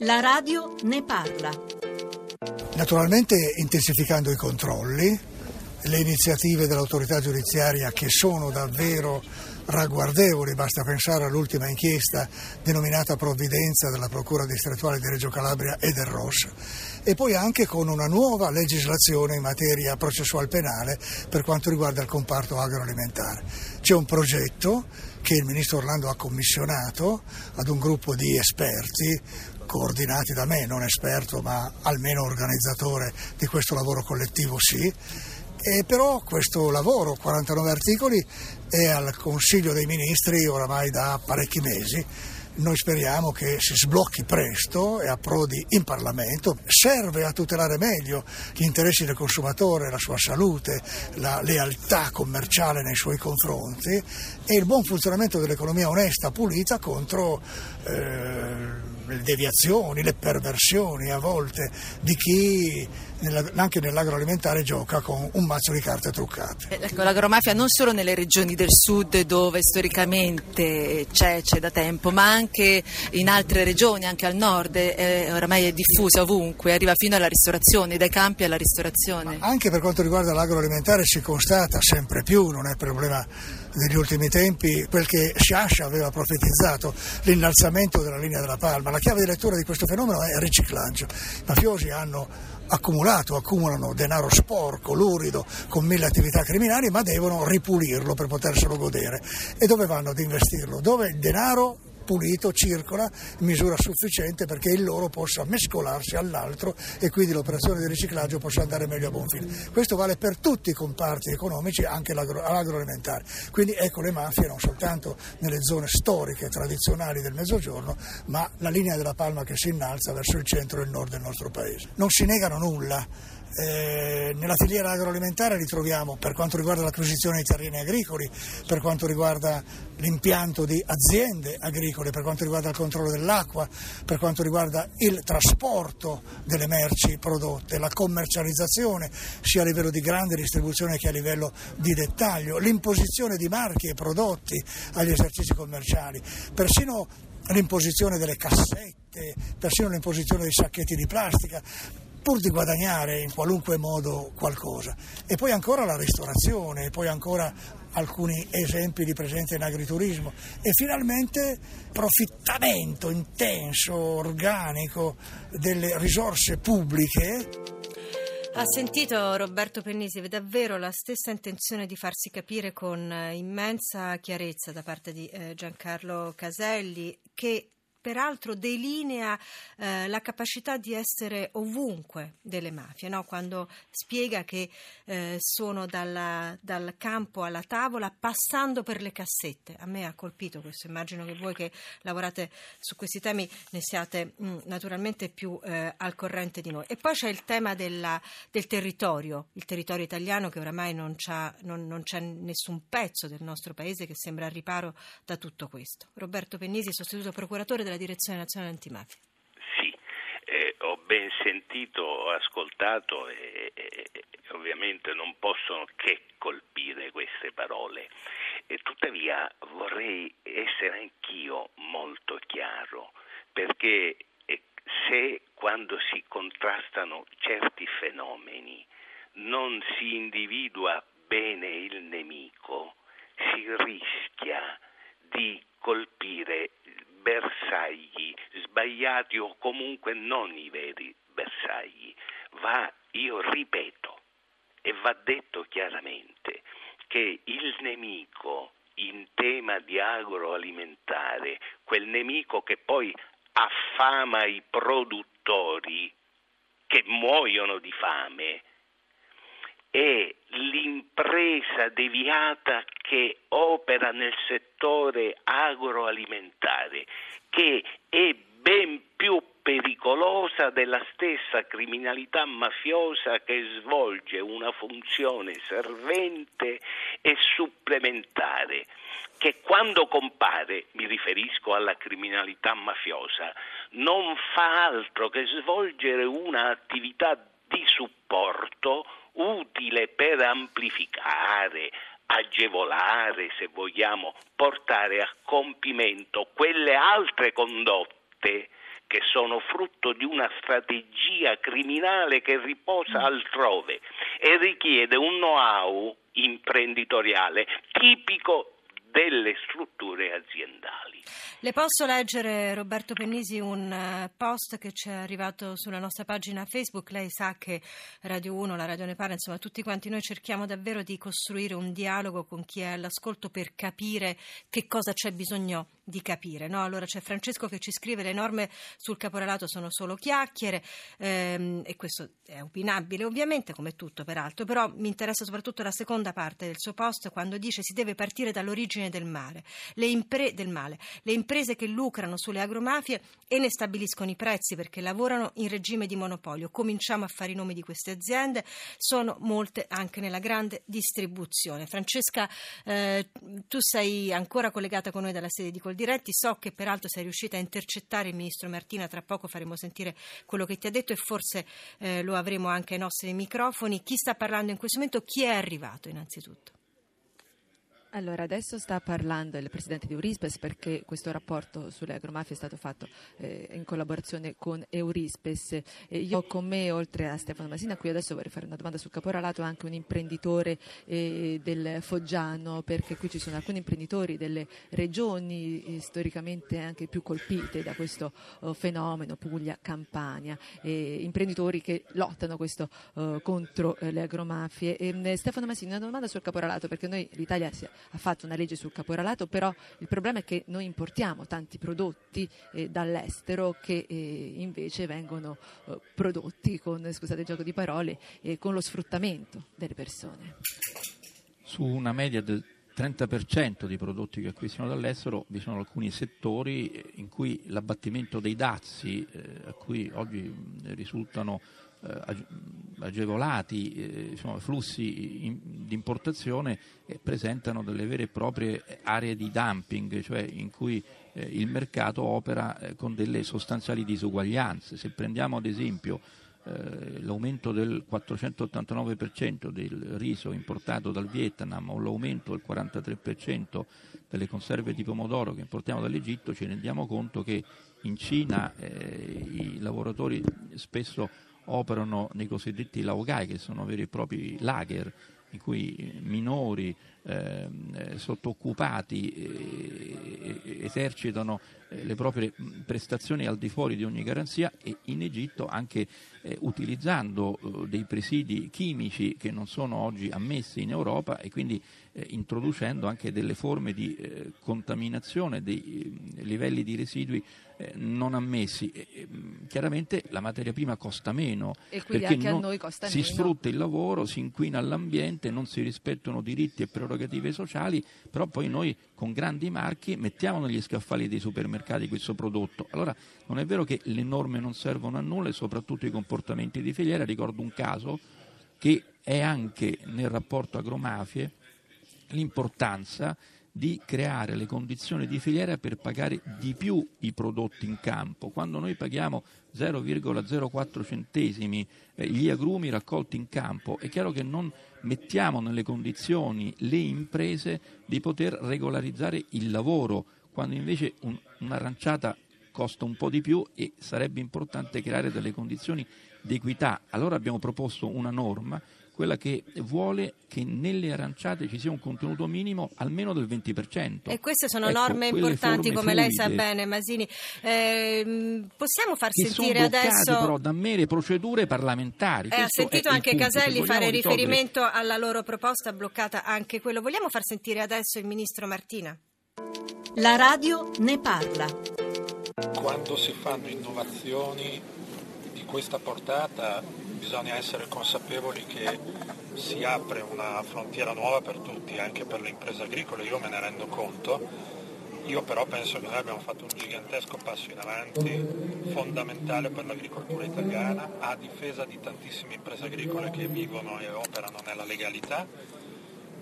La radio ne parla. Naturalmente intensificando i controlli, le iniziative dell'autorità giudiziaria che sono davvero ragguardevoli, basta pensare all'ultima inchiesta denominata Provvidenza della Procura distrettuale di Reggio Calabria e del ROS e poi anche con una nuova legislazione in materia processual penale per quanto riguarda il comparto agroalimentare. C'è un progetto che il Ministro Orlando ha commissionato ad un gruppo di esperti coordinati da me, non esperto ma almeno organizzatore di questo lavoro collettivo sì, e però questo lavoro, 49 articoli, è al Consiglio dei Ministri oramai da parecchi mesi. Noi speriamo che si sblocchi presto e approdi in Parlamento. Serve a tutelare meglio gli interessi del consumatore, la sua salute, la lealtà commerciale nei suoi confronti e il buon funzionamento dell'economia onesta, pulita contro eh, le deviazioni, le perversioni a volte di chi anche nell'agroalimentare gioca con un mazzo di carte truccate. Eh, ecco, l'agromafia non solo nelle regioni del sud dove storicamente c'è, c'è da tempo, ma anche in altre regioni, anche al nord, è, oramai è diffusa ovunque, arriva fino alla ristorazione, dai campi alla ristorazione. Ma anche per quanto riguarda l'agroalimentare si constata sempre più, non è problema negli ultimi tempi quel che Sciascia aveva profetizzato, l'innalzamento della linea della palma. La chiave di lettura di questo fenomeno è il riciclaggio. I mafiosi hanno accumulato, accumulano denaro sporco, lurido, con mille attività criminali, ma devono ripulirlo per poterselo godere. E dove vanno ad investirlo? Dove il denaro pulito circola in misura sufficiente perché il loro possa mescolarsi all'altro e quindi l'operazione di riciclaggio possa andare meglio a buon fine. Questo vale per tutti i comparti economici, anche l'agro, l'agroalimentare. Quindi ecco le mafie non soltanto nelle zone storiche, tradizionali del Mezzogiorno, ma la linea della palma che si innalza verso il centro e il nord del nostro paese. Non si negano nulla eh, nella filiera agroalimentare ritroviamo per quanto riguarda l'acquisizione di terreni agricoli, per quanto riguarda l'impianto di aziende agricole, per quanto riguarda il controllo dell'acqua, per quanto riguarda il trasporto delle merci prodotte, la commercializzazione sia a livello di grande distribuzione che a livello di dettaglio, l'imposizione di marchi e prodotti agli esercizi commerciali, persino l'imposizione delle cassette, persino l'imposizione dei sacchetti di plastica pur di guadagnare in qualunque modo qualcosa. E poi ancora la ristorazione, e poi ancora alcuni esempi di presenza in agriturismo e finalmente profittamento intenso, organico delle risorse pubbliche. Ha sentito Roberto Pennisi davvero la stessa intenzione di farsi capire con immensa chiarezza da parte di eh, Giancarlo Caselli che peraltro delinea eh, la capacità di essere ovunque delle mafie, no? quando spiega che eh, sono dalla, dal campo alla tavola passando per le cassette. A me ha colpito questo, immagino che voi che lavorate su questi temi ne siate mh, mm, naturalmente più eh, al corrente di noi. E poi c'è il tema della, del territorio, il territorio italiano che oramai non, non, non c'è nessun pezzo del nostro paese che sembra al riparo da tutto questo. Roberto Pennisi, sostituto procuratore della della Direzione Nazionale Antimafia. Sì, eh, ho ben sentito, ho ascoltato e, e, ovviamente non possono che colpire queste parole. E tuttavia vorrei essere anch'io molto chiaro, perché eh, se quando si contrastano certi fenomeni non si individua bene il nemico, si rischia di colpire bersagli sbagliati o comunque non i veri bersagli. Va, io ripeto, e va detto chiaramente che il nemico in tema di agroalimentare, quel nemico che poi affama i produttori che muoiono di fame, è l'impresa deviata che opera nel settore agroalimentare, che è ben più pericolosa della stessa criminalità mafiosa che svolge una funzione servente e supplementare, che quando compare, mi riferisco alla criminalità mafiosa, non fa altro che svolgere un'attività di supporto utile per amplificare, agevolare, se vogliamo, portare a compimento quelle altre condotte che sono frutto di una strategia criminale che riposa altrove e richiede un know-how imprenditoriale tipico delle strutture aziendali. Le posso leggere, Roberto Pennisi, un eh, post che ci è arrivato sulla nostra pagina Facebook. Lei sa che Radio 1, la Radio Ne Parla, insomma tutti quanti noi cerchiamo davvero di costruire un dialogo con chi è all'ascolto per capire che cosa c'è bisogno di capire. No? Allora c'è Francesco che ci scrive le norme sul caporalato sono solo chiacchiere ehm, e questo è opinabile ovviamente come tutto peraltro, però mi interessa soprattutto la seconda parte del suo post quando dice si deve partire dall'origine del male, le, impre- del male. Le imprese che lucrano sulle agromafie e ne stabiliscono i prezzi perché lavorano in regime di monopolio. Cominciamo a fare i nomi di queste aziende, sono molte anche nella grande distribuzione. Francesca, eh, tu sei ancora collegata con noi dalla sede di Col diretti. So che peraltro sei riuscita a intercettare il ministro Martina, tra poco faremo sentire quello che ti ha detto e forse eh, lo avremo anche ai nostri microfoni. Chi sta parlando in questo momento? Chi è arrivato innanzitutto? Allora, adesso sta parlando il presidente di Eurispes perché questo rapporto sulle agromafie è stato fatto eh, in collaborazione con Eurispes. Eh, io ho con me, oltre a Stefano Masina, qui adesso vorrei fare una domanda sul caporalato, anche un imprenditore eh, del Foggiano, perché qui ci sono alcuni imprenditori delle regioni eh, storicamente anche più colpite da questo oh, fenomeno, Puglia, Campania, imprenditori che lottano questo, oh, contro eh, le agromafie. Ehm, Stefano Masina, una domanda sul caporalato, perché noi l'Italia si ha fatto una legge sul caporalato, però il problema è che noi importiamo tanti prodotti eh, dall'estero che eh, invece vengono eh, prodotti con, scusate il gioco di parole, eh, con lo sfruttamento delle persone. Su una media del 30% di prodotti che acquistano dall'estero vi sono alcuni settori in cui l'abbattimento dei dazi, eh, a cui oggi risultano eh, agevolati eh, insomma, flussi in, di importazione eh, presentano delle vere e proprie aree di dumping, cioè in cui eh, il mercato opera eh, con delle sostanziali disuguaglianze. Se prendiamo ad esempio eh, l'aumento del 489% del riso importato dal Vietnam o l'aumento del 43% delle conserve di pomodoro che importiamo dall'Egitto, ci rendiamo conto che in Cina i lavoratori spesso operano nei cosiddetti laogai, che sono veri e propri lager, in cui minori ehm, eh, sottooccupati eh, esercitano le proprie prestazioni al di fuori di ogni garanzia e in Egitto anche eh, utilizzando eh, dei presidi chimici che non sono oggi ammessi in Europa e quindi eh, introducendo anche delle forme di contaminazione dei livelli di residui eh, non ammessi. Eh, chiaramente la materia prima costa meno perché si meno. sfrutta il lavoro, si inquina l'ambiente, non si rispettano diritti e prerogative sociali, però poi noi con grandi marchi mettiamo negli scaffali dei supermercati questo prodotto. Allora non è vero che le norme non servono a nulla e soprattutto i comportamenti di filiera. Ricordo un caso che è anche nel rapporto agromafie l'importanza di creare le condizioni di filiera per pagare di più i prodotti in campo. Quando noi paghiamo 0,04 centesimi eh, gli agrumi raccolti in campo, è chiaro che non mettiamo nelle condizioni le imprese di poter regolarizzare il lavoro, quando invece un, un'aranciata costa un po' di più e sarebbe importante creare delle condizioni di equità. Allora abbiamo proposto una norma quella che vuole che nelle aranciate ci sia un contenuto minimo almeno del 20%. E queste sono ecco, norme importanti, come fluide, lei sa bene, Masini. Eh, possiamo far sentire adesso. però da mere procedure parlamentari. Eh, ha sentito anche Caselli fare riferimento alla loro proposta bloccata anche quello. Vogliamo far sentire adesso il ministro Martina? La radio ne parla. Quando si fanno innovazioni di questa portata bisogna essere consapevoli che si apre una frontiera nuova per tutti, anche per le imprese agricole, io me ne rendo conto. Io però penso che noi abbiamo fatto un gigantesco passo in avanti, fondamentale per l'agricoltura italiana, a difesa di tantissime imprese agricole che vivono e operano nella legalità.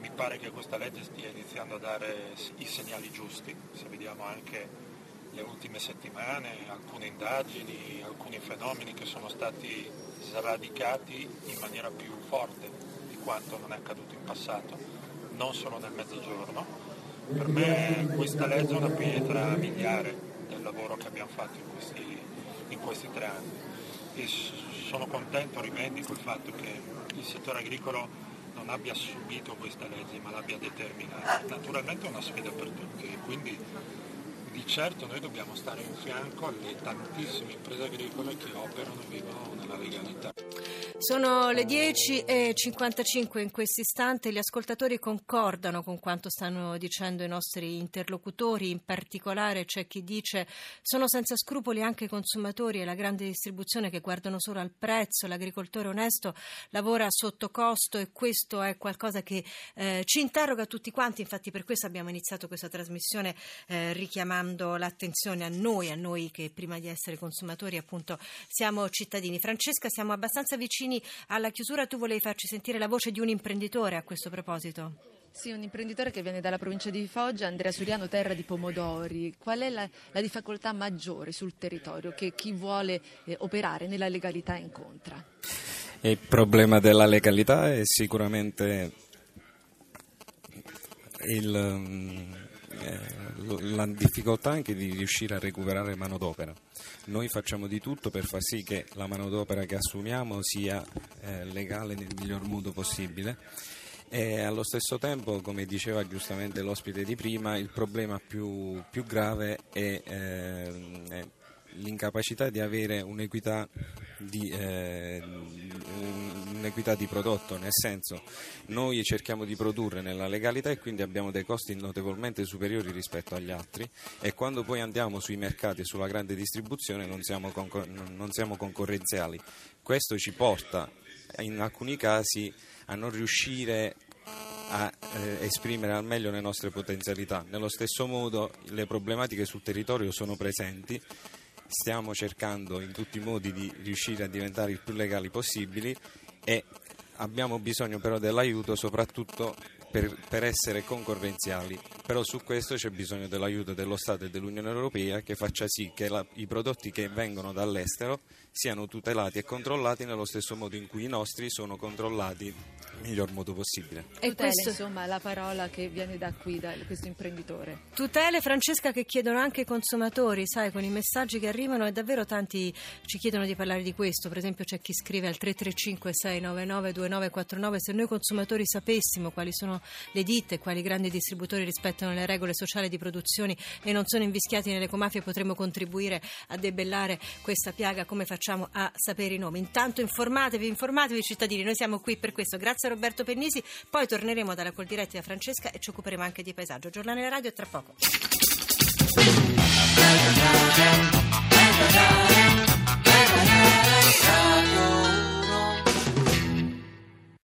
Mi pare che questa legge stia iniziando a dare i segnali giusti, se vediamo anche le ultime settimane, alcune indagini, alcuni fenomeni che sono stati sradicati in maniera più forte di quanto non è accaduto in passato, non solo nel mezzogiorno. Per me questa legge è una pietra miliare del lavoro che abbiamo fatto in questi, questi tre anni. E sono contento, rivendico il fatto che il settore agricolo non abbia subito queste leggi ma l'abbia determinata. Naturalmente è una sfida per tutti e quindi di certo noi dobbiamo stare in fianco alle tantissime imprese agricole che operano e vivono nella legalità. Sono le 10.55 in questo istante, gli ascoltatori concordano con quanto stanno dicendo i nostri interlocutori, in particolare c'è chi dice sono senza scrupoli anche i consumatori e la grande distribuzione che guardano solo al prezzo, l'agricoltore onesto lavora sotto costo e questo è qualcosa che eh, ci interroga tutti quanti, infatti per questo abbiamo iniziato questa trasmissione eh, richiamando l'attenzione a noi, a noi che prima di essere consumatori appunto siamo cittadini. Francesca, siamo abbastanza vicini vicini alla chiusura, tu volevi farci sentire la voce di un imprenditore a questo proposito. Sì, un imprenditore che viene dalla provincia di Foggia, Andrea Suriano, terra di pomodori. Qual è la, la difficoltà maggiore sul territorio che chi vuole eh, operare nella legalità incontra? Il problema della legalità è sicuramente il, eh, la difficoltà anche di riuscire a recuperare manodopera. Noi facciamo di tutto per far sì che la manodopera che assumiamo sia eh, legale nel miglior modo possibile. E allo stesso tempo, come diceva giustamente l'ospite di prima, il problema più, più grave è, eh, è l'incapacità di avere un'equità di, eh, un'equità di, prodotto, nel senso noi cerchiamo di produrre nella legalità e quindi abbiamo dei costi notevolmente superiori rispetto agli altri e quando poi andiamo sui mercati e sulla grande distribuzione non siamo, concor- non siamo concorrenziali. Questo ci porta in alcuni casi a non riuscire a eh, esprimere al meglio le nostre potenzialità. Nello stesso modo le problematiche sul territorio sono presenti stiamo cercando in tutti i modi di riuscire a diventare il più legali possibili e abbiamo bisogno però dell'aiuto soprattutto per, per, essere concorrenziali, però su questo c'è bisogno dell'aiuto dello Stato e dell'Unione Europea che faccia sì che la, i prodotti che vengono dall'estero siano tutelati e controllati nello stesso modo in cui i nostri sono controllati miglior modo possibile. E Tutele, questo insomma la parola che viene da qui, da questo imprenditore. Tutele, Francesca, che chiedono anche i consumatori, sai, con i messaggi che arrivano e davvero tanti ci chiedono di parlare di questo. Per esempio c'è chi scrive al 335 699 2949 se noi consumatori sapessimo quali sono le ditte, quali grandi distributori rispettano le regole sociali di produzione e non sono invischiati nelle ecomafie potremmo contribuire a debellare questa piaga come facciamo a sapere i nomi. Intanto informatevi, informatevi cittadini, noi siamo qui per questo. Grazie a Roberto Pennisi, poi torneremo dalla Coldiretti da Francesca e ci occuperemo anche di paesaggio. Giornale radio tra poco.